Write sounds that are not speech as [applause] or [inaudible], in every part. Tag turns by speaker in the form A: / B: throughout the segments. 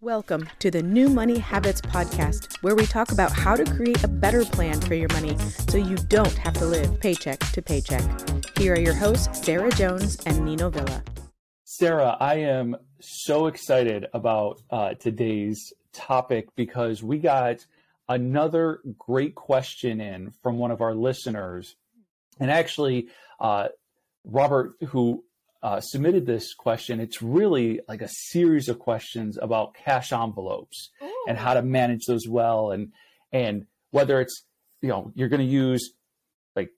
A: Welcome to the New Money Habits Podcast, where we talk about how to create a better plan for your money so you don't have to live paycheck to paycheck. Here are your hosts, Sarah Jones and Nino Villa.
B: Sarah, I am so excited about uh, today's topic because we got another great question in from one of our listeners. And actually, uh, Robert, who uh, submitted this question, it's really like a series of questions about cash envelopes Ooh. and how to manage those well, and and whether it's you know you're going to use like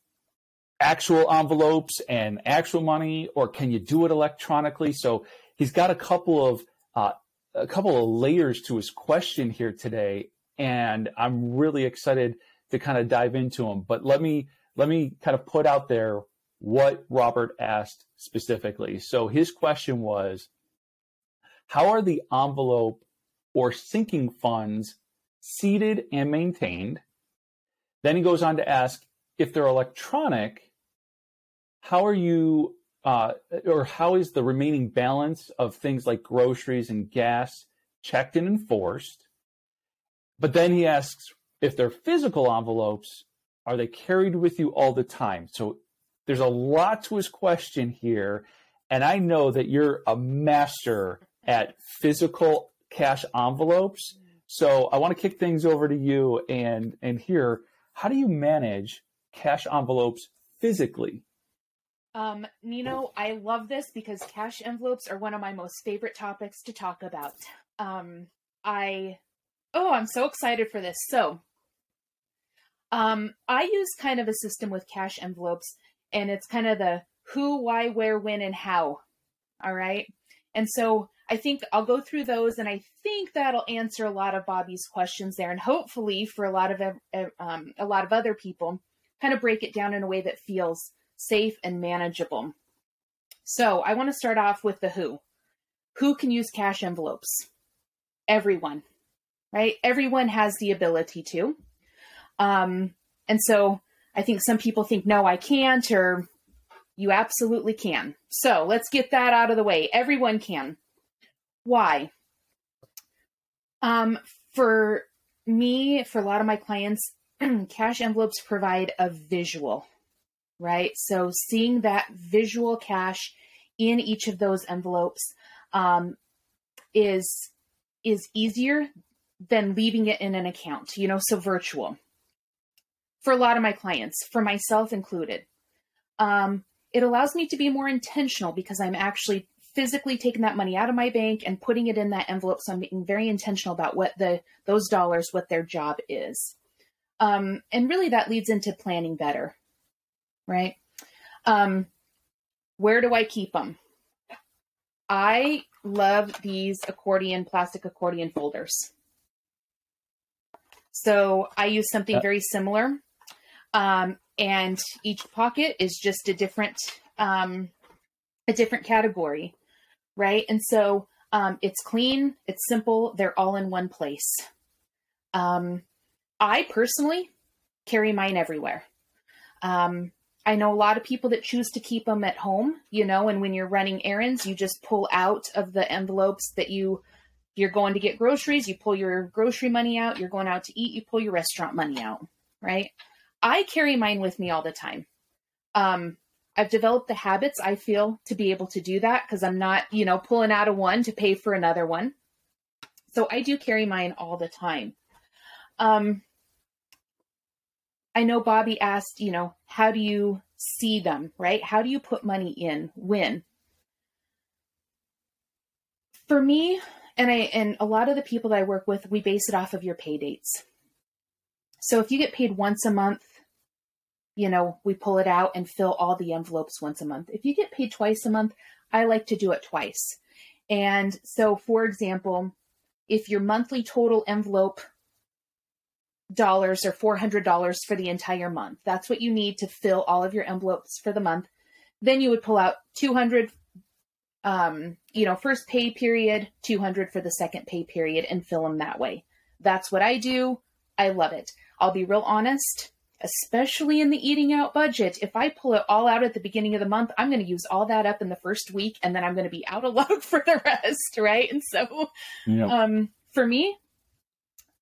B: actual envelopes and actual money, or can you do it electronically? So he's got a couple of uh, a couple of layers to his question here today, and I'm really excited to kind of dive into them. But let me let me kind of put out there what Robert asked specifically. So his question was How are the envelope or sinking funds seeded and maintained? Then he goes on to ask if they're electronic, how are you, uh, or how is the remaining balance of things like groceries and gas checked and enforced? But then he asks if they're physical envelopes, are they carried with you all the time? So there's a lot to his question here. And I know that you're a master at physical cash envelopes. So I want to kick things over to you and and hear how do you manage cash envelopes physically?
C: Um, Nino, I love this because cash envelopes are one of my most favorite topics to talk about. Um, I oh, I'm so excited for this. So, um, I use kind of a system with cash envelopes and it's kind of the who, why, where, when, and how. All right. And so I think I'll go through those, and I think that'll answer a lot of Bobby's questions there, and hopefully for a lot of um, a lot of other people, kind of break it down in a way that feels safe and manageable. So I want to start off with the who. Who can use cash envelopes? Everyone, right? Everyone has the ability to. Um, and so I think some people think, no, I can't, or you absolutely can. So let's get that out of the way. Everyone can. Why? Um, for me, for a lot of my clients, [clears throat] cash envelopes provide a visual, right? So seeing that visual cash in each of those envelopes um, is is easier than leaving it in an account, you know, so virtual for a lot of my clients, for myself included. Um, it allows me to be more intentional because I'm actually physically taking that money out of my bank and putting it in that envelope. So I'm being very intentional about what the those dollars, what their job is. Um, and really that leads into planning better, right? Um, where do I keep them? I love these accordion, plastic accordion folders. So I use something uh, very similar. Um, and each pocket is just a different um, a different category, right? And so um, it's clean, it's simple, they're all in one place. Um, I personally carry mine everywhere. Um, I know a lot of people that choose to keep them at home, you know, and when you're running errands, you just pull out of the envelopes that you you're going to get groceries, you pull your grocery money out, you're going out to eat, you pull your restaurant money out, right? I carry mine with me all the time. Um, I've developed the habits I feel to be able to do that because I'm not, you know, pulling out of one to pay for another one. So I do carry mine all the time. Um, I know Bobby asked, you know, how do you see them, right? How do you put money in? When? For me, and I and a lot of the people that I work with, we base it off of your pay dates. So if you get paid once a month, you know, we pull it out and fill all the envelopes once a month. If you get paid twice a month, I like to do it twice. And so, for example, if your monthly total envelope dollars are $400 for the entire month, that's what you need to fill all of your envelopes for the month. Then you would pull out 200 um, you know, first pay period, 200 for the second pay period and fill them that way. That's what I do. I love it. I'll be real honest especially in the eating out budget. If I pull it all out at the beginning of the month, I'm going to use all that up in the first week and then I'm going to be out of [laughs] luck for the rest, right? And so
B: Yeah.
C: um, for me,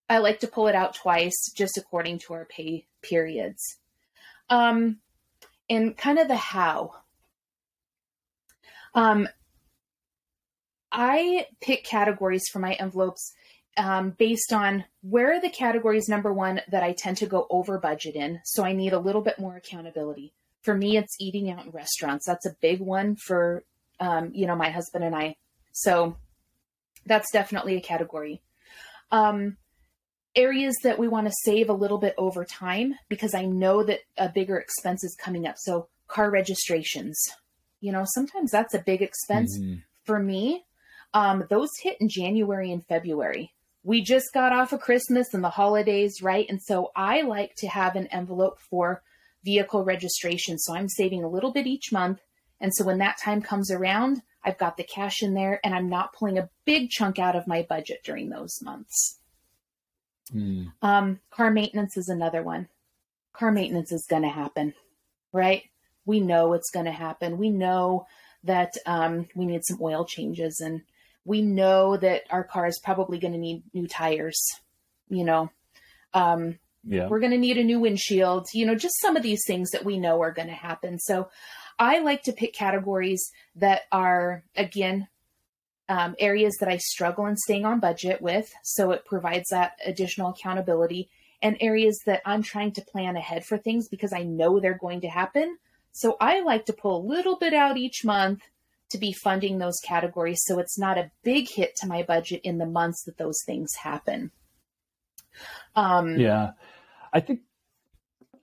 C: I like to pull it out twice, just according to our pay periods. Um, and kind of the how. Um, I pick categories for my envelopes um, based on where are the categories number one that I tend to go over budget in. So I need a little bit more accountability. For me, it's eating out in restaurants. That's a big one for um, you know my husband and I. So that's definitely a category. Um, areas that we want to save a little bit over time because I know that a bigger expense is coming up. So car registrations, you know, sometimes that's a big expense
B: Mhm.
C: for me. Um, those hit in January and February. We just got off of Christmas and the holidays, right? And so I like to have an envelope for vehicle registration. So I'm saving a little bit each month. And so when that time comes around, I've got the cash in there and I'm not pulling a big chunk out of my budget during those months.
B: Mm.
C: Um, car maintenance is another one. Car maintenance is going to happen, right? We know it's going to happen. We know that um, we need some oil changes, and we know that our car is probably going to need new tires. You know, um,
B: Yeah.
C: we're going to need a new windshield. You know, just some of these things that we know are going to happen. So, I like to pick categories that are again um, areas that I struggle in staying on budget with. So it provides that additional accountability and areas that I'm trying to plan ahead for things because I know they're going to happen. So I like to pull a little bit out each month to be funding those categories so it's not a big hit to my budget in the months that those things happen. Um,
B: Yeah, I think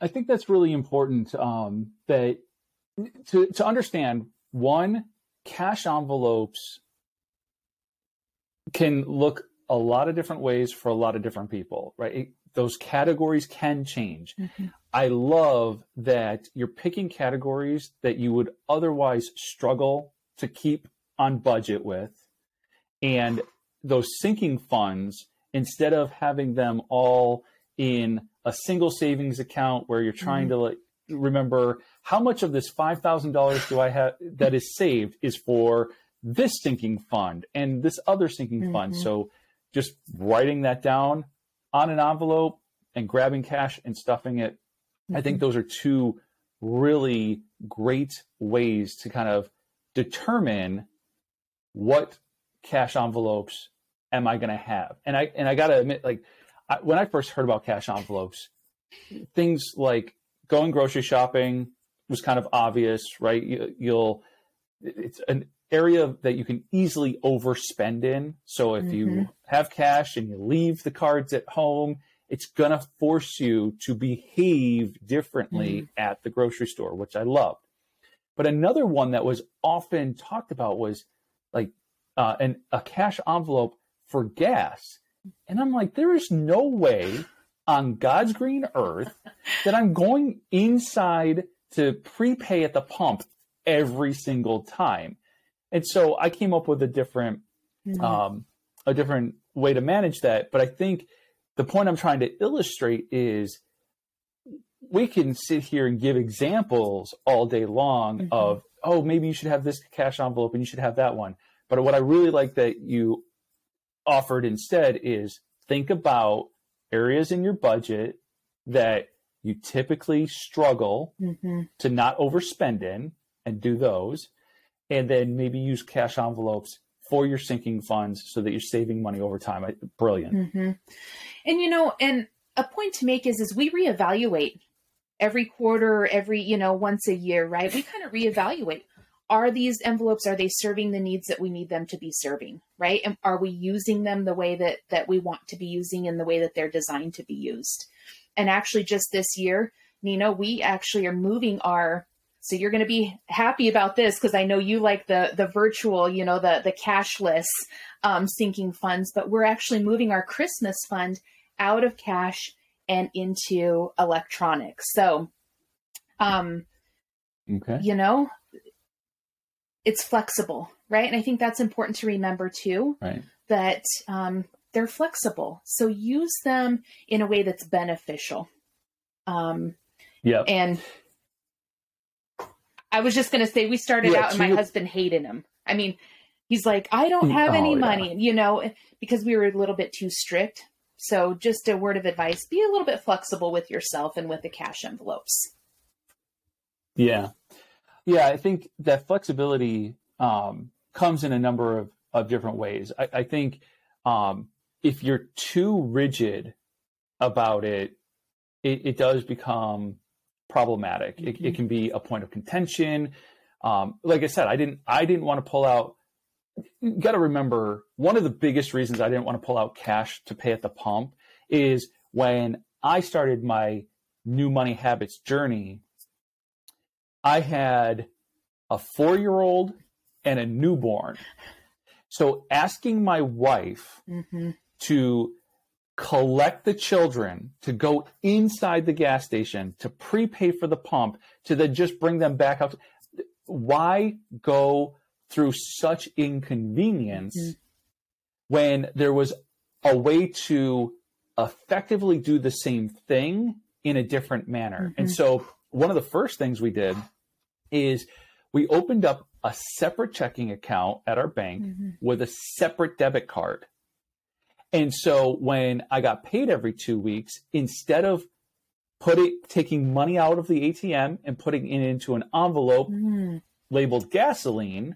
B: I think that's really important. Um, that to to understand one, cash envelopes can look a lot of different ways for a lot of different people, right? It- those categories can change.
C: Mhm.
B: I love that you're picking categories that you would otherwise struggle to keep on budget with. And those sinking funds, instead of having them all in a single savings account where you're trying to like remember how much of this $5,000 do I have that is saved is for this sinking fund and this other sinking fund.
C: Mhm.
B: So just writing that down on an envelope and grabbing cash and stuffing it I think those are two really great ways to kind of determine what cash envelopes am I going to have. And I and I got to admit, like I, when I first heard about cash envelopes, things like going grocery shopping was kind of obvious, right? You, you'll it's an area that you can easily overspend in. So if you
C: Mhm.
B: have cash and you leave the cards at home, it's going to force you to behave differently at the grocery store, which I love. But another one that was often talked about was like uh, an, a cash envelope for gas. And I'm like, there is no way on God's green earth that I'm going inside to prepay at the pump every single time. And so I came up with a different
C: Mhm.
B: um, a different way to manage that. But I think the point I'm trying to illustrate is we can sit here and give examples all day long
C: Mhm.
B: of, oh, maybe you should have this cash envelope and you should have that one. But what I really like that you offered instead is think about areas in your budget that you typically struggle
C: Mhm.
B: to not overspend in and do those and then maybe use cash envelopes for your sinking funds so that you're saving money over time brilliant
C: hmm And you know, and a point to make is is we reevaluate every quarter, every you know, once a year, right? We kind of reevaluate. Are these envelopes are they serving the needs that we need them to be serving, right? And are we using them the way that that we want to be using in the way that they're designed to be used? And actually, just this year, Nino, we actually are moving our. So you're going to be happy about this because I know you like the the virtual, you know, the the cashless um, sinking funds, but we're actually moving our Christmas fund out of cash and into electronics. So, um,
B: okay
C: you know, it's flexible, right? And I think that's important to remember too
B: right
C: that um, they're flexible. So use them in a way that's beneficial. Um,
B: Yeah.
C: And I was just going to say, we started
B: Yeah,
C: out and my husband hated him. I mean, he's like, I don't have
B: Oh,
C: any
B: yeah.
C: money, you know, because we were a little bit too strict. So just a word of advice, be a little bit flexible with yourself and with the cash envelopes.
B: Yeah. Yeah, I think that flexibility um, comes in a number of, of different ways. I, I think um, if you're too rigid about it, it, it does become problematic. It, it can be a point of contention. Um, like I said, I didn't I didn't want to pull out. You got to remember one of the biggest reasons I didn't want to pull out cash to pay at the pump is when I started my new money habits journey. I had a four year old and a newborn. So asking my wife
C: Mm-hmm.
B: to collect the children to go inside the gas station to prepay for the pump to then just bring them back out. Why go through such inconvenience
C: Mhm.
B: when there was a way to effectively do the same thing in a different manner? And
C: Mhm.
B: so one of the first things we did is we opened up a separate checking account at our bank
C: Mm-hmm.
B: with a separate debit card. And so when I got paid every two weeks, instead of putting taking money out of the ATM and putting it into an envelope
C: Mm-hmm.
B: labeled gasoline,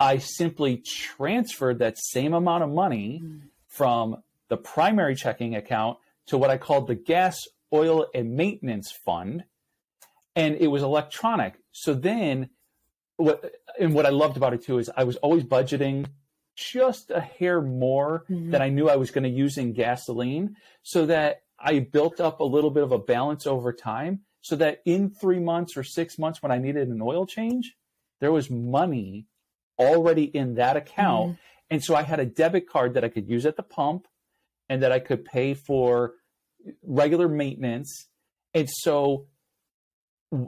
B: I simply transferred that same amount of money from the primary checking account to what I called the gas, oil, and maintenance fund. And it was electronic. So then what and what I loved about it too is I was always budgeting just a hair more
C: Mhm.
B: than I knew I was going to use in gasoline so that I built up a little bit of a balance over time so that in three months or six months when I needed an oil change, there was money already in that account. And so I had a debit card that I could use at the pump and that I could pay for regular maintenance. And so,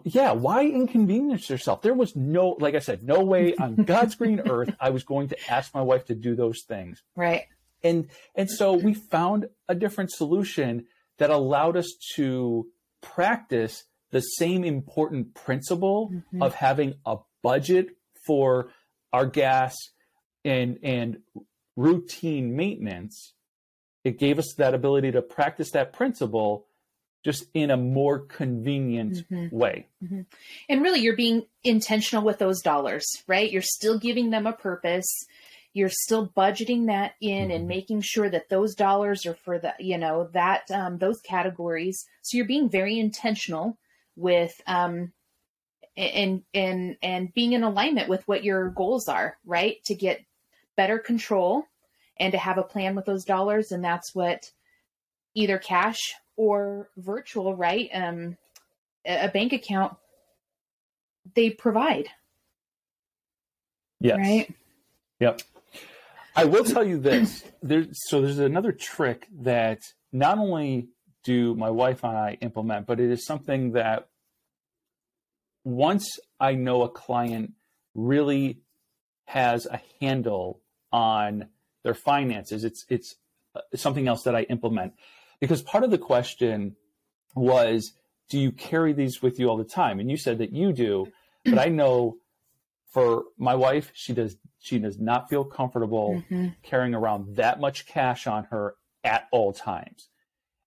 B: yeah, why inconvenience yourself? There was no, like I said, no way on [laughs] God's green earth I was going to ask my wife to do those things
C: Right.
B: and and so we found a different solution that allowed us to practice the same important principle
C: Mhm.
B: of having a budget for our gas and and routine maintenance it gave us that ability to practice that principle just in a more convenient
C: Mhm.
B: way
C: And really, you're being intentional with those dollars, right? You're still giving them a purpose. You're still budgeting that in and
B: Mhm.
C: making sure that those dollars are for the, you know, that um, those categories. So you're being very intentional with um, and and and being in alignment with what your goals are, right? To get better control and to have a plan with those dollars, and that's what either cash or virtual, right? Um, a bank account they provide,
B: yes
C: right?
B: Yep. I will tell you this. There's so there's another trick that not only do my wife and I implement, but it is something that once I know a client really has a handle on their finances, it's it's uh, something else that I implement because part of the question was, do you carry these with you all the time? And you said that you do, but I know for my wife, she does she does not feel comfortable
C: Mhm.
B: carrying around that much cash on her at all times.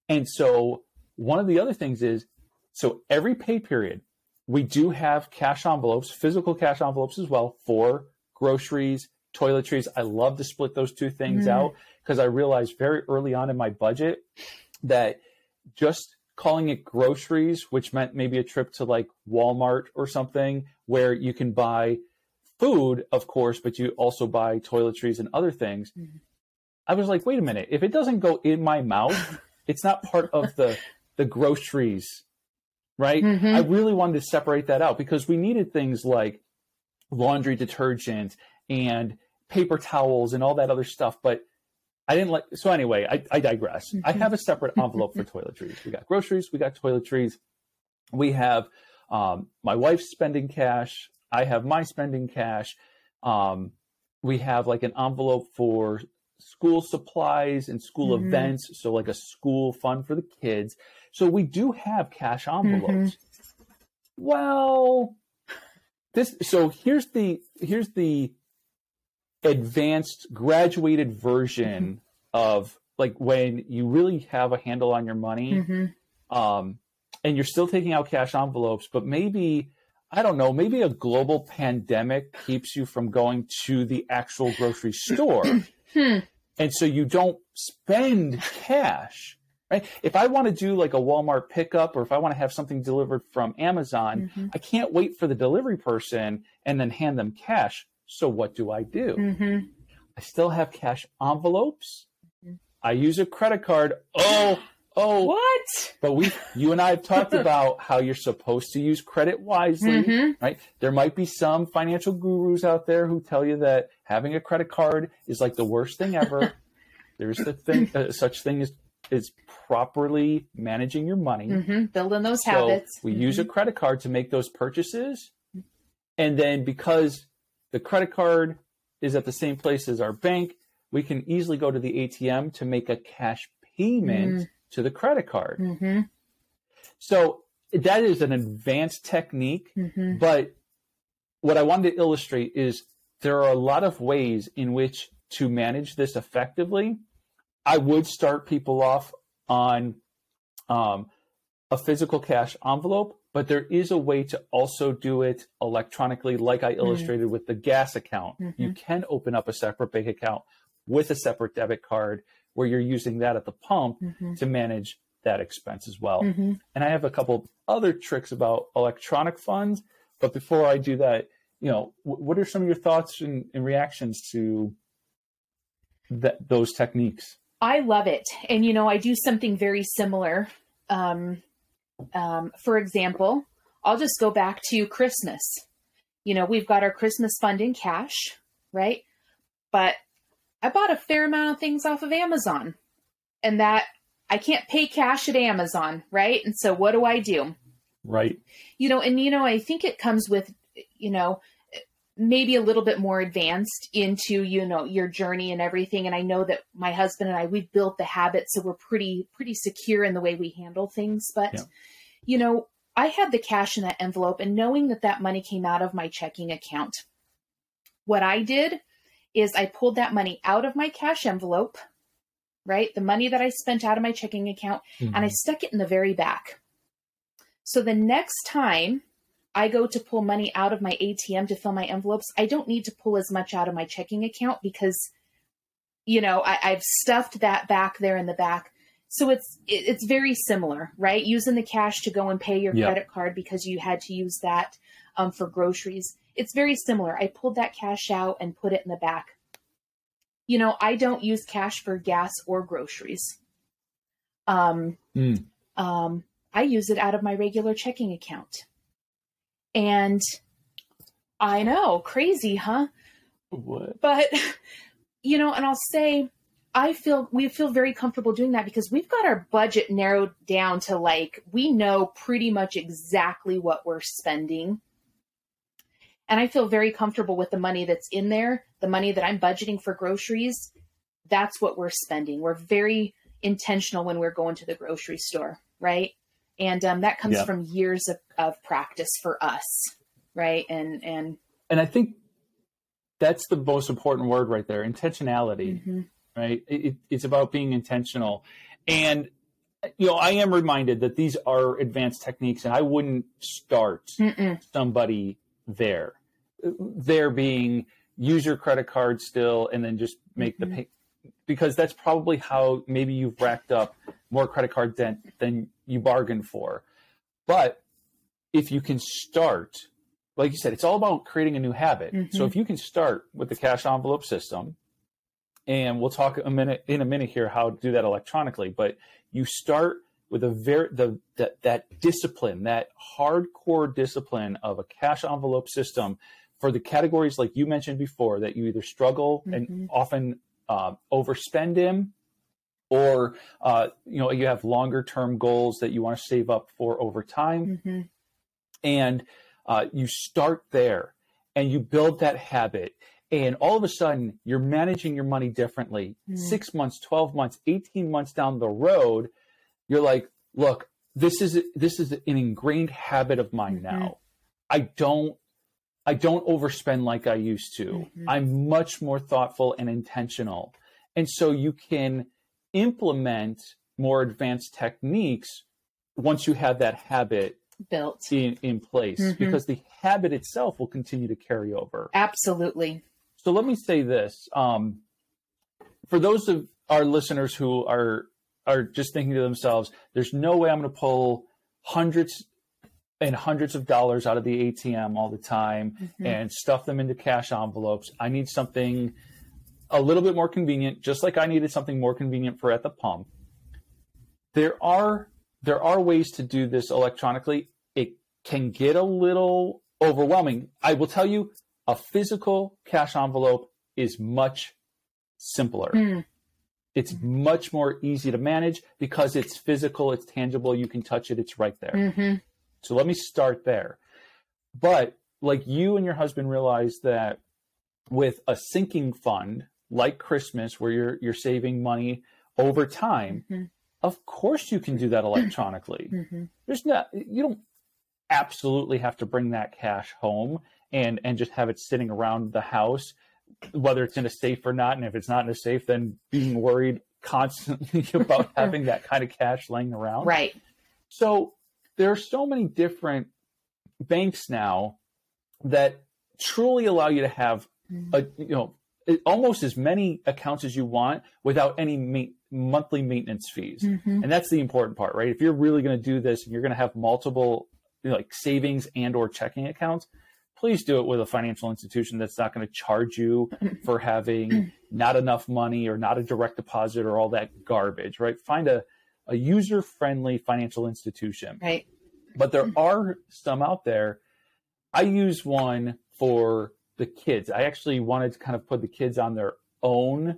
B: And so one of the other things is so every pay period, we do have cash envelopes, physical cash envelopes as well for groceries, toiletries. I love to split those two things
C: Mm.
B: out because I realized very early on in my budget that just calling it groceries, which meant maybe a trip to like Walmart or something where you can buy food, of course, but you also buy toiletries and other things.
C: Mhm.
B: I was like, wait a minute, if it doesn't go in my mouth, it's not part of the the groceries, right?
C: Mhm.
B: I really wanted to separate that out because we needed things like laundry detergent and paper towels and all that other stuff, but I didn't like so anyway, I, I digress. I
C: Mhm.
B: have a separate envelope for [laughs] toiletries. We got groceries, we got toiletries, we have um, my wife's spending cash, I have my spending cash. Um, we have like an envelope for school supplies and school
C: Mhm.
B: events, so like a school fund for the kids. So we do have cash envelopes. Well, this so here's the here's the advanced graduated version mm-hmm. of like when you really have a handle on your money mm-hmm. um, and you're still taking out cash envelopes but maybe i don't know maybe a global pandemic keeps you from going to the actual grocery store hmm. and so you don't spend cash right if i want to do like a walmart pickup or if i want to have something delivered from amazon mm-hmm. i can't wait for the delivery person and then hand them cash so what do I do? Mm-hmm. I still have cash envelopes. Mm-hmm. I use a credit card. Oh, [gasps] oh.
C: What?
B: But we, you and I have talked [laughs] about how you're supposed to use credit wisely, mm-hmm. right? There might be some financial gurus out there who tell you that having a credit card is like the worst thing ever. [laughs] There's the thing, uh, such thing as is properly managing your money,
C: mm-hmm. building those so habits.
B: We use a mm-hmm. credit card to make those purchases, and then because the credit card is at the same place as our bank. We can easily go to the ATM to make a cash payment mm. to the credit card. Mm-hmm. So that is an advanced technique. Mm-hmm. But what I wanted to illustrate is there are a lot of ways in which to manage this effectively. I would start people off on um, a physical cash envelope but there is a way to also do it electronically, like I mm-hmm. illustrated mm-hmm. with the gas account. Mm-hmm. You can open up a separate bank account with a separate debit card where you're using that at the pump mm-hmm. to manage that expense as well. Mm-hmm. And I have a couple other tricks about electronic funds. But before I do that, you know, w- what are some of your thoughts and, and reactions to that those techniques?
C: I love it. And, you know, I do something very similar. Um, um, for example, I'll just go back to Christmas. You know, we've got our Christmas fund in cash, right? But I bought a fair amount of things off of Amazon, and that I can't pay cash at Amazon, right? And so what do I do?
B: Right.
C: You know, and you know, I think it comes with, you know, maybe a little bit more advanced into you know your journey and everything and i know that my husband and i we've built the habit so we're pretty pretty secure in the way we handle things but yeah. you know i had the cash in that envelope and knowing that that money came out of my checking account what i did is i pulled that money out of my cash envelope right the money that i spent out of my checking account mm-hmm. and i stuck it in the very back so the next time I go to pull money out of my ATM to fill my envelopes, I don't need to pull as much out of my checking account because, you know, I, have stuffed that back there in the back. So it's it's very similar, right? Using the cash to go and pay your credit card because you had to use that um, for groceries. It's very similar. I pulled that cash out and put it in the back. You know, I don't use cash for gas or groceries. Um, mm. um, I use it out of my regular checking account. And I know, crazy, huh?
B: What?
C: But you know, and I'll say I feel we feel very comfortable doing that because we've got our budget narrowed down to like we know pretty much exactly what we're spending. And I feel very comfortable with the money that's in there, the money that I'm budgeting for groceries. That's what we're spending. We're very intentional when we're going to the grocery store, right? And um, that comes yeah. from years of, of practice for us right and and
B: and i think that's the most important word right there intentionality mm-hmm. right it, it's about being intentional and you know i am reminded that these are advanced techniques and i wouldn't start Mm-mm. somebody there there being use your credit card still and then just make mm-hmm. the pay because that's probably how maybe you've racked up more credit card debt than you bargained for. But if you can start, like you said, it's all about creating a new habit. Mm-hmm. So if you can start with the cash envelope system, and we'll talk a minute in a minute here how to do that electronically, but you start with a very the, the that discipline, that hardcore discipline of a cash envelope system for the categories like you mentioned before that you either struggle mm-hmm. and often uh, overspend in or uh, you know you have longer term goals that you want to save up for over time mm-hmm. and uh, you start there and you build that habit and all of a sudden you're managing your money differently mm-hmm. six months 12 months 18 months down the road you're like look this is this is an ingrained habit of mine
C: Mhm.
B: now. I don't I don't overspend like I used to.
C: Mhm.
B: I'm much more thoughtful and intentional. And so you can implement more advanced techniques once you have that habit
C: Built.
B: in, in place
C: Mhm.
B: because the habit itself will continue to carry over.
C: Absolutely.
B: So let me say this. Um, for those of our listeners who are are just thinking to themselves, there's no way I'm going to pull hundreds and hundreds of dollars out of the ATM all the time
C: Mhm.
B: and stuff them into cash envelopes. I need something a little bit more convenient, just like I needed something more convenient for at the pump. There are there are ways to do this electronically. It can get a little overwhelming. I will tell you, a physical cash envelope is much simpler.
C: Mm.
B: It's much more easy to manage because it's physical, it's tangible, you can touch it, it's right there.
C: Mhm.
B: So let me start there. But like you and your husband realize that with a sinking fund like Christmas, where you're you're saving money over time,
C: Mhm.
B: of course you can do that electronically. [clears throat]
C: Mhm.
B: There's not you don't absolutely have to bring that cash home and and just have it sitting around the house, whether it's in a safe or not. And if it's not in a safe, then being worried constantly [laughs] about [laughs] having that kind of cash laying around.
C: Right.
B: So there are so many different banks now that truly allow you to have
C: Mm.
B: a you know almost as many accounts as you want without any ma- monthly maintenance fees.
C: Mhm.
B: And that's the important part, right? If you're really going to do this and you're going to have multiple you know, like savings and or checking accounts, please do it with a financial institution that's not going to charge you [laughs] for having not enough money or not a direct deposit or all that garbage, right? Find a, a user friendly financial institution.
C: Right.
B: But there [clears throat] are some out there. I use one for the kids. I actually wanted to kind of put the kids on their own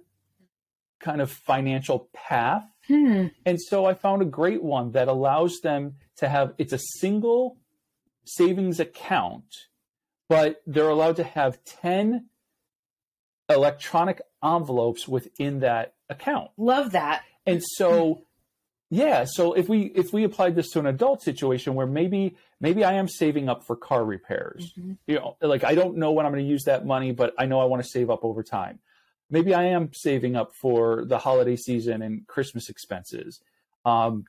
B: kind of financial path.
C: Hmm.
B: And so I found a great one that allows them to have it's a single savings account, but they're allowed to have 10 electronic envelopes within that account.
C: Love that.
B: And so yeah, so if we if we applied this to an adult situation where maybe maybe I am saving up for car repairs.
C: Mhm.
B: You know, like I don't know when I'm going to use that money, but I know I want to save up over time. Maybe I am saving up for the holiday season and Christmas expenses. Um,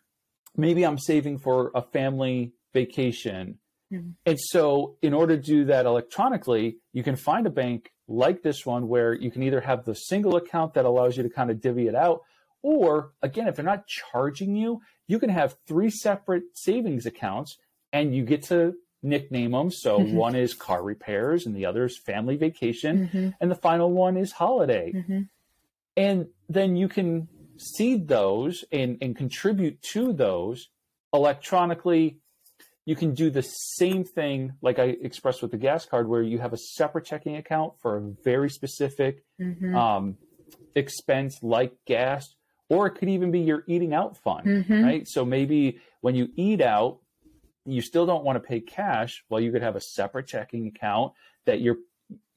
B: maybe I'm saving for a family vacation.
C: Mhm.
B: And so, in order to do that electronically, you can find a bank like this one where you can either have the single account that allows you to kind of divvy it out, or again, if they're not charging you, you can have three separate savings accounts and you get to nickname them. So,
C: Mhm.
B: one is car repairs and the other is family vacation,
C: Mhm.
B: and the final one is holiday
C: Mhm.
B: and then you can seed those and, and contribute to those electronically you can do the same thing like i expressed with the gas card where you have a separate checking account for a very specific
C: Mhm.
B: um, expense like gas or it could even be your eating out fund
C: Mhm.
B: right so maybe when you eat out you still don't want to pay cash well you could have a separate checking account that you're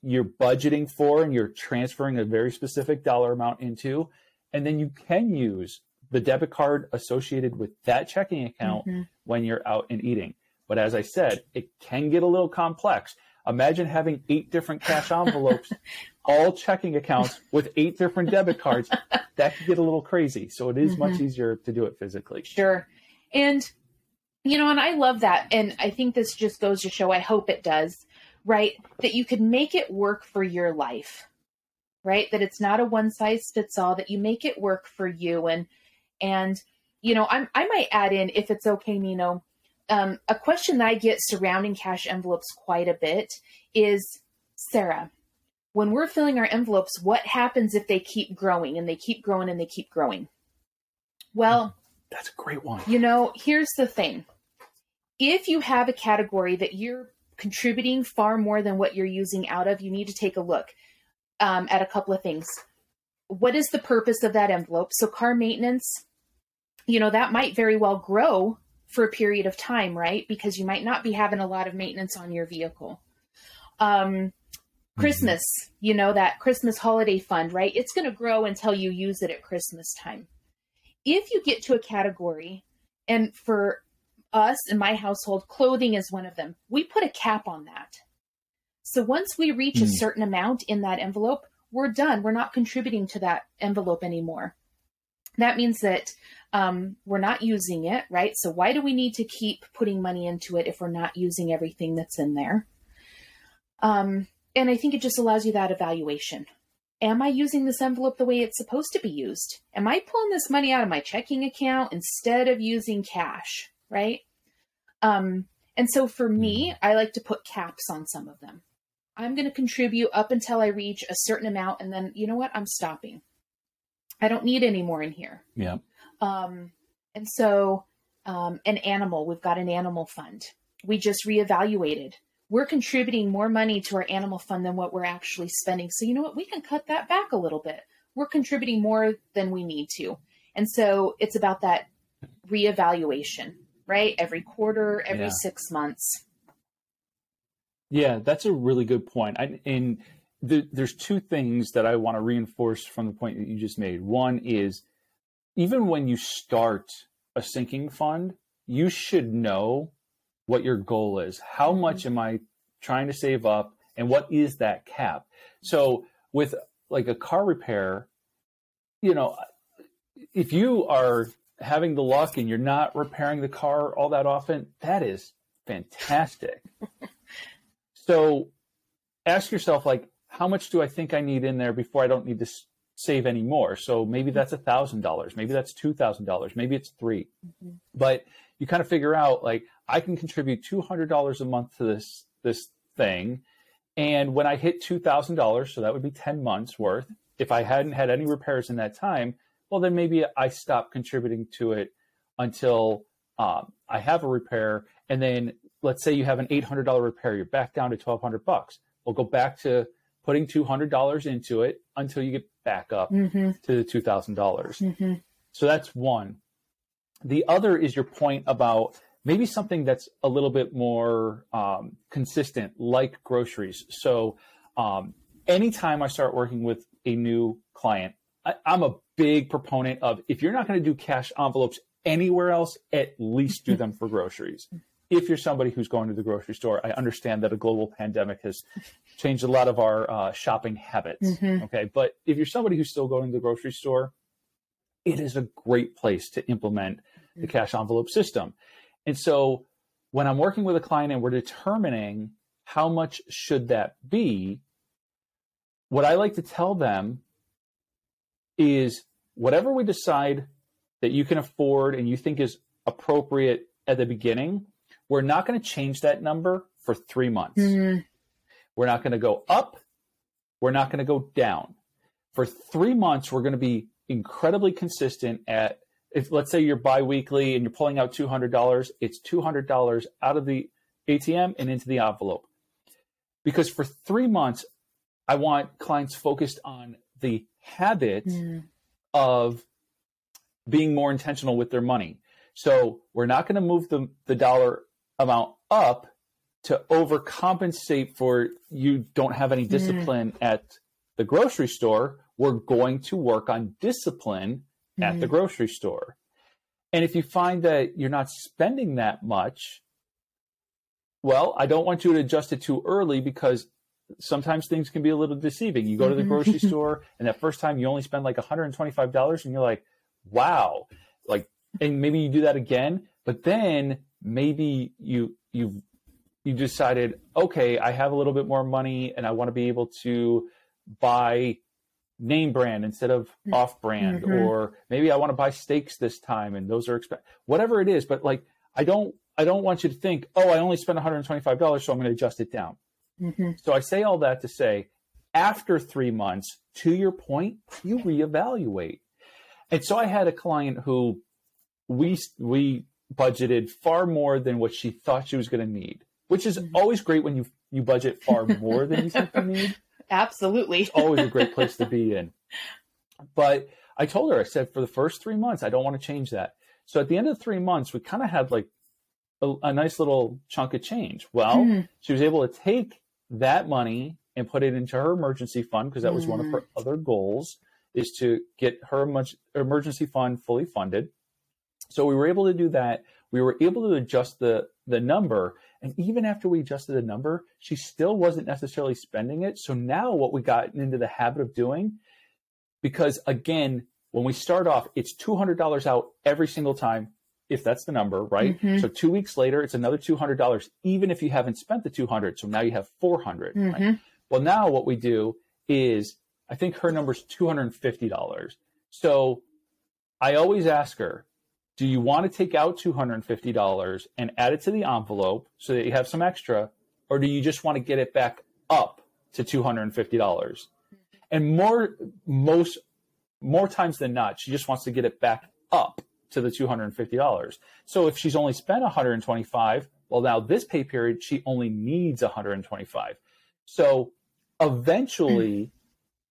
B: you're budgeting for and you're transferring a very specific dollar amount into and then you can use the debit card associated with that checking account
C: Mhm.
B: when you're out and eating but as i said it can get a little complex imagine having eight different cash [laughs] envelopes all checking accounts with eight different debit [laughs] cards that could get a little crazy so it is much easier to do it physically
C: Sure. And, you know, and I love that. And I think this just goes to show, I hope it does, right? That you could make it work for your life, right? That it's not a one size fits all, that you make it work for you. And, and, you know, I'm, I might add in, if it's okay, Nino, um, a question that I get surrounding cash envelopes quite a bit is Sarah, when we're filling our envelopes, what happens if they keep growing and they keep growing and they keep growing? Well,
B: that's a great one
C: you know, here's the thing. If you have a category that you're contributing far more than what you're using out of, you need to take a look um, at a couple of things. What is the purpose of that envelope? So, car maintenance, you know, that might very well grow for a period of time, right? Because you might not be having a lot of maintenance on your vehicle. Um, Christmas, you know, that Christmas holiday fund, right? It's going to grow until you use it at Christmas time if you get to a category and for us in my household, clothing is one of them. We put a cap on that. So once we reach mm. a hmm. certain amount in that envelope, we're done. We're not contributing to that envelope anymore. That means that um, we're not using it, right? So why do we need to keep putting money into it if we're not using everything that's in there? Um, and I think it just allows you that evaluation. Am I using this envelope the way it's supposed to be used? Am I pulling this money out of my checking account instead of using cash? Right. Um, and so for me, I like to put caps on some of them. I'm going to contribute up until I reach a certain amount, and then you know what? I'm stopping. I don't need any more in here.
B: Yeah.
C: Um, and so, um, an animal, we've got an animal fund. We just reevaluated. We're contributing more money to our animal fund than what we're actually spending. So, you know what? We can cut that back a little bit. We're contributing more than we need to. And so, it's about that reevaluation, right? Every quarter, every yeah. six months.
B: Yeah, that's a really good point. I, and the, there's two things that I want to reinforce from the point that you just made. One is even when you start a sinking fund, you should know what your goal is. How mm-hmm. much am I trying to save up and what is that cap? So with like a car repair, you know, if you are having the luck and you're not repairing the car all that often, that is fantastic. [laughs] so ask yourself like how much do I think I need in there before I don't need to save any more? So maybe that's a thousand dollars, maybe that's two thousand dollars, maybe it's 3 mm-hmm. But you kind of figure out like I can contribute two hundred dollars a month to this this thing, and when I hit two thousand dollars, so that would be ten months worth. If I hadn't had any repairs in that time, well then maybe I stop contributing to it until um, I have a repair, and then let's say you have an eight hundred dollar repair, you're back down to twelve hundred bucks. We'll go back to putting $200 into it until you get back up mm-hmm. to the $2,000. Mm-hmm. So that's one. The other is your point about maybe something that's a little bit more um, consistent, like groceries. So, um, anytime I start working with a new client, I, I'm a big proponent of if you're not going to do cash envelopes anywhere else, at least do them for groceries if you're somebody who's going to the grocery store, I understand that a global pandemic has changed a lot of our uh, shopping habits. Mm-hmm. Okay. But if you're somebody who's still going to the grocery store, it is a great place to implement the cash envelope system. And so when I'm working with a client and we're determining how much should that be, what I like to tell them is whatever we decide that you can afford and you think is appropriate at the beginning, we're not going to change that number for three months. Mm-hmm. We're not going to go up. We're not going to go down. For three months, we're going to be incredibly consistent at if let's say you're biweekly and you're pulling out $200, it's $200 out of the ATM and into the envelope. Because for three months, I want clients focused on the habit mm. of being more intentional with their money. So we're not going to move the, the dollar amount up to overcompensate for you don't have any mm. discipline mm. at the grocery store, we're going to work on discipline mm. at the mm. grocery store. And if you find that you're not spending that much, well, I don't want you to adjust it too early because sometimes things can be a little deceiving. You go to the mm-hmm. grocery [laughs] store and that first time you only spend like $125 and you're like, wow, like, and maybe you do that again, but then maybe you you've, you decided okay i have a little bit more money and i want to be able to buy name brand instead of mm-hmm. off brand mm-hmm. or maybe i want to buy steaks this time and those are exp- whatever it is but like i don't i don't want you to think oh i only spent $125 so i'm going to adjust it down mm-hmm. so i say all that to say after three months to your point you reevaluate and so i had a client who we we budgeted far more than what she thought she was going to need, which is mm-hmm. always great when you you budget far more than you think you need. [laughs]
C: Absolutely.
B: It's always a great place to [laughs] be in. But I told her, I said, for the first three months, I don't want to change that. So at the end of three months, we kind of had like a, a, nice little chunk of change. Well, mm-hmm. she was able to take that money and put it into her emergency fund because that was mm-hmm. one of her mm-hmm. other goals is to get her much, emergency fund fully funded So we were able to do that. We were able to adjust the the number, and even after we adjusted the number, she still wasn't necessarily spending it. So now what we got into the habit of doing, because again, when we start off, it's two hundred dollars out every single time, if that's the number, right?
C: Mhm.
B: So two weeks later, it's another two hundred dollars, even if you haven't spent the two hundred. So now you have four hundred. right? Well, now what we do is, I think her number's two hundred and fifty dollars. So I always ask her, do you want to take out $250 and add it to the envelope so that you have some extra, or do you just want to get it back up to $250? And more, most, more times than not, she just wants to get it back up to the $250. So if she's only spent 125, well, now this pay period, she only needs 125. So eventually,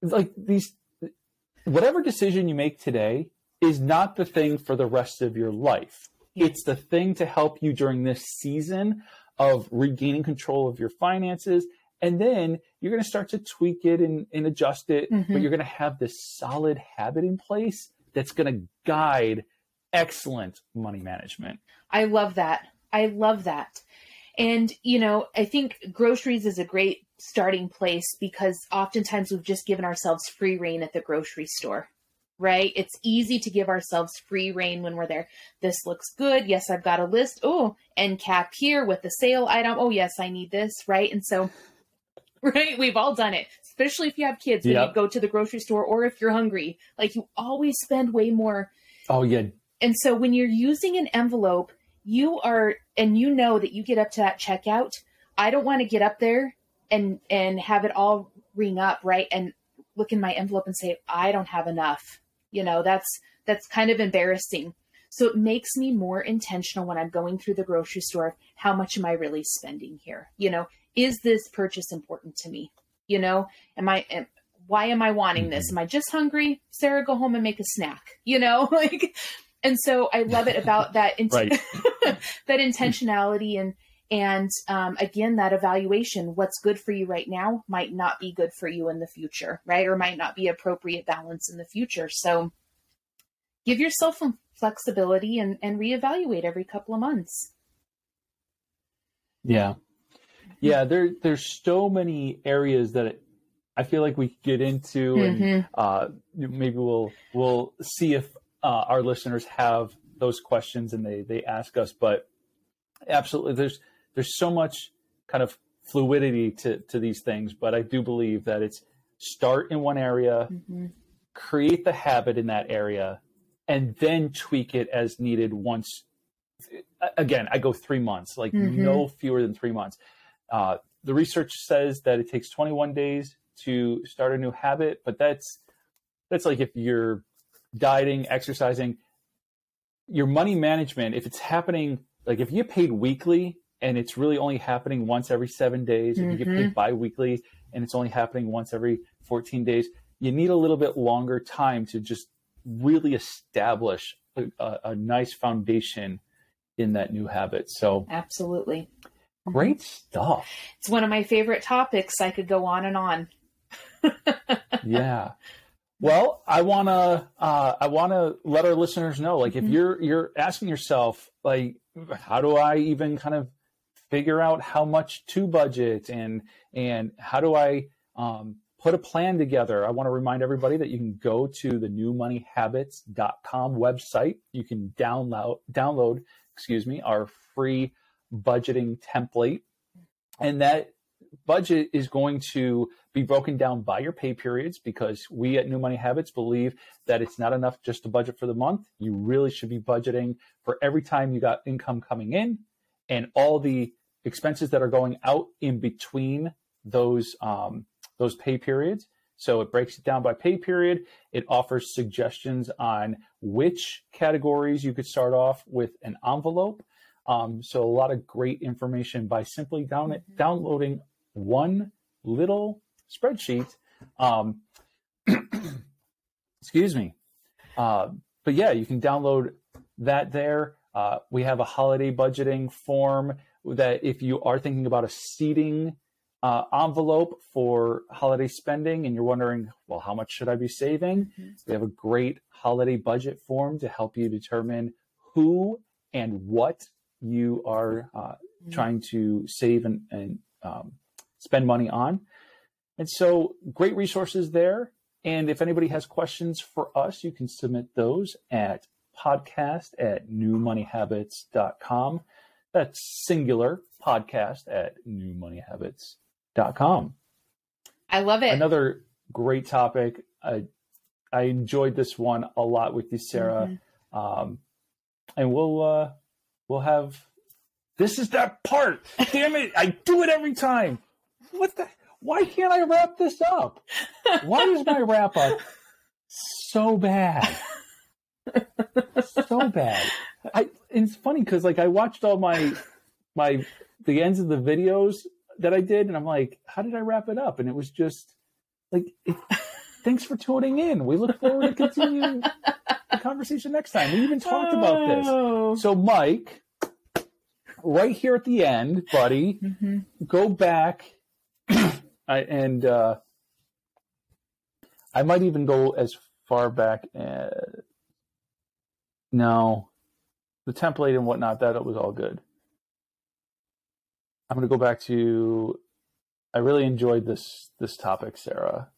B: like these, whatever decision you make today is not the thing for the rest of your life. It's the thing to help you during this season of regaining control of your finances. And then you're going to start to tweak it and, and adjust it, but
C: Mhm.
B: you're going to have this solid habit in place that's going to guide excellent money management.
C: I love that. I love that. And, you know, I think groceries is a great starting place because oftentimes we've just given ourselves free rein at the grocery store, right? It's easy to give ourselves free rein when we're there. This looks good. Yes, I've got a list. Oh, end cap here with the sale item. Oh, yes, I need this, right? And so, [laughs] right, we've all done it, especially if you have kids when
B: Yep.
C: you go to the grocery store or if you're hungry. Like you always spend way more
B: Oh, yeah.
C: and so when you're using an envelope, you are and you know that you get up to that checkout, I don't want to get up there and and have it all ring up, right? And look in my envelope and say I don't have enough. You know, that's that's kind of embarrassing. So it makes me more intentional when I'm going through the grocery store. How much am I really spending here? You know, is this purchase important to me? You know, am I am, why am I wanting this? Mm-hmm. Am I just hungry? Sarah, go home and make a snack. You know, [laughs] like and so I love it about that int- [laughs] that intentionality and and um, again that evaluation what's good for you right now might not be good for you in the future right or might not be appropriate balance in the future so give yourself some flexibility and and reevaluate every couple of months
B: Yeah. Yeah, there there's so many areas that it, I feel like we could get into and
C: Mhm.
B: uh, maybe we'll we'll see if uh, our listeners have those questions and they they ask us. But absolutely, there's there's so much kind of fluidity to to these things. But I do believe that it's start in one area,
C: Mhm.
B: create the habit in that area, and then tweak it as needed. Once again, I go three months, like
C: Mhm.
B: no fewer than three months. Uh, the research says that it takes 21 days to start a new habit, but that's that's like if you're dieting, exercising, your money management, if it's happening, like if you paid weekly and it's really only happening once every seven days, if you get paid bi-weekly and it's only happening once every 14 days, you need a little bit longer time to just really establish a, a, a nice foundation in that new habit. So
C: absolutely
B: great stuff.
C: it's one of my favorite topics i could go on and on [laughs]
B: yeah. Well, I wanna uh, I wanna let our listeners know, like, if
C: Mhm.
B: you're you're asking yourself, like, how do I even kind of figure out how much to budget and and how do I um, put a plan together? I want to remind everybody that you can go to the newmoneyhabits.com website. You can download download, excuse me, our free budgeting template, and that budget is going to be broken down by your pay periods because we at New Money Habits believe that it's not enough just to budget for the month. You really should be budgeting for every time you got income coming in and all the expenses that are going out in between those um, those pay periods. So it breaks it down by pay period. It offers suggestions on which categories you could start off with an envelope. Um, so a lot of great information by simply down
C: Mhm.
B: downloading one little spreadsheet. Um, [clears throat] excuse me. Uh, but yeah, you can download that there. Uh, we have a holiday budgeting form that if you are thinking about a seating uh, envelope for holiday spending and you're wondering, well, how much should I be saving?
C: Mhm.
B: We have a great holiday budget form to help you determine who and what you are uh, mm-hmm. trying to save and, and um, spend money on. And so, great resources there. And if anybody has questions for us, you can submit those at podcast at newmoneyhabits.com. That's singular podcast at newmoneyhabits.com.
C: I love it.
B: Another great topic. I, I enjoyed this one a lot with you, Sarah. Mm-hmm. Um, and we'll uh, we'll have. This is that part. Damn it! I do it every time. What the? Why can't I wrap this up? Why is my wrap up so bad? so bad. I. it's funny because like I watched all my my the ends of the videos that I did, and I'm like, how did I wrap it up? And it was just like, it, thanks for tuning in. We look forward to continuing the conversation next time. We even talked oh. about this. Oh. So, Mike, right here at the end, buddy, mm-hmm. go back [clears throat] I, and uh, I might even go as far back as no, the template and whatnot. That it was all good. I'm going to go back to. I really enjoyed this this topic, Sarah.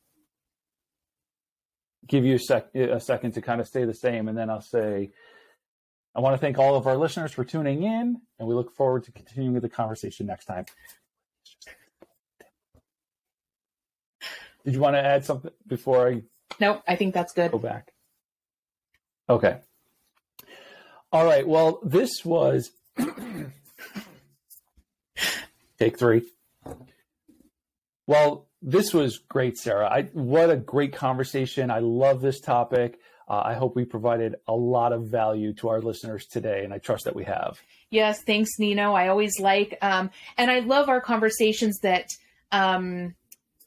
B: Give you a, sec, a second to kind of stay the same, and then I'll say, I want to thank all of our listeners for tuning in, and we look forward to continuing the conversation next time. Did you want to add something before I?
C: Nope, I think that's good.
B: Go back. Okay. All right. Well, this was Take three. Well, this was great, Sarah. I, what a great conversation. I love this topic. Uh, I hope we provided a lot of value to our listeners today, and I trust that we have.
C: Yes, thanks, Nino. I always like, um, and I love our conversations that um,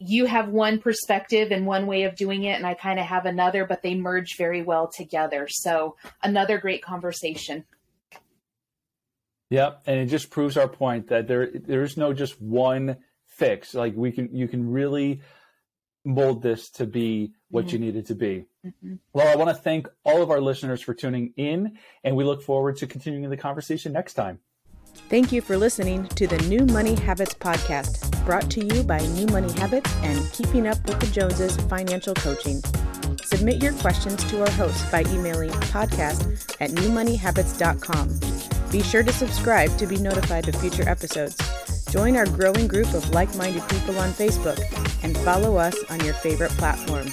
C: you have one perspective and one way of doing it, and I kind of have another, but they merge very well together. So, another great conversation.
B: Yep, and it just proves our point that there there's no just one fix. Like we can you can really mold this to be what mm-hmm. you need it to be. Mm-hmm. Well, I want to thank all of our listeners for tuning in, and we look forward to continuing the conversation next time.
A: Thank you for listening to the New Money Habits podcast, brought to you by New Money Habits and Keeping Up with the Joneses Financial Coaching. Submit your questions to our host by emailing podcast at newmoneyhabits.com. Be sure to subscribe to be notified of future episodes. Join our growing group of like minded people on Facebook and follow us on your favorite platform.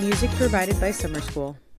A: Music provided by Summer School.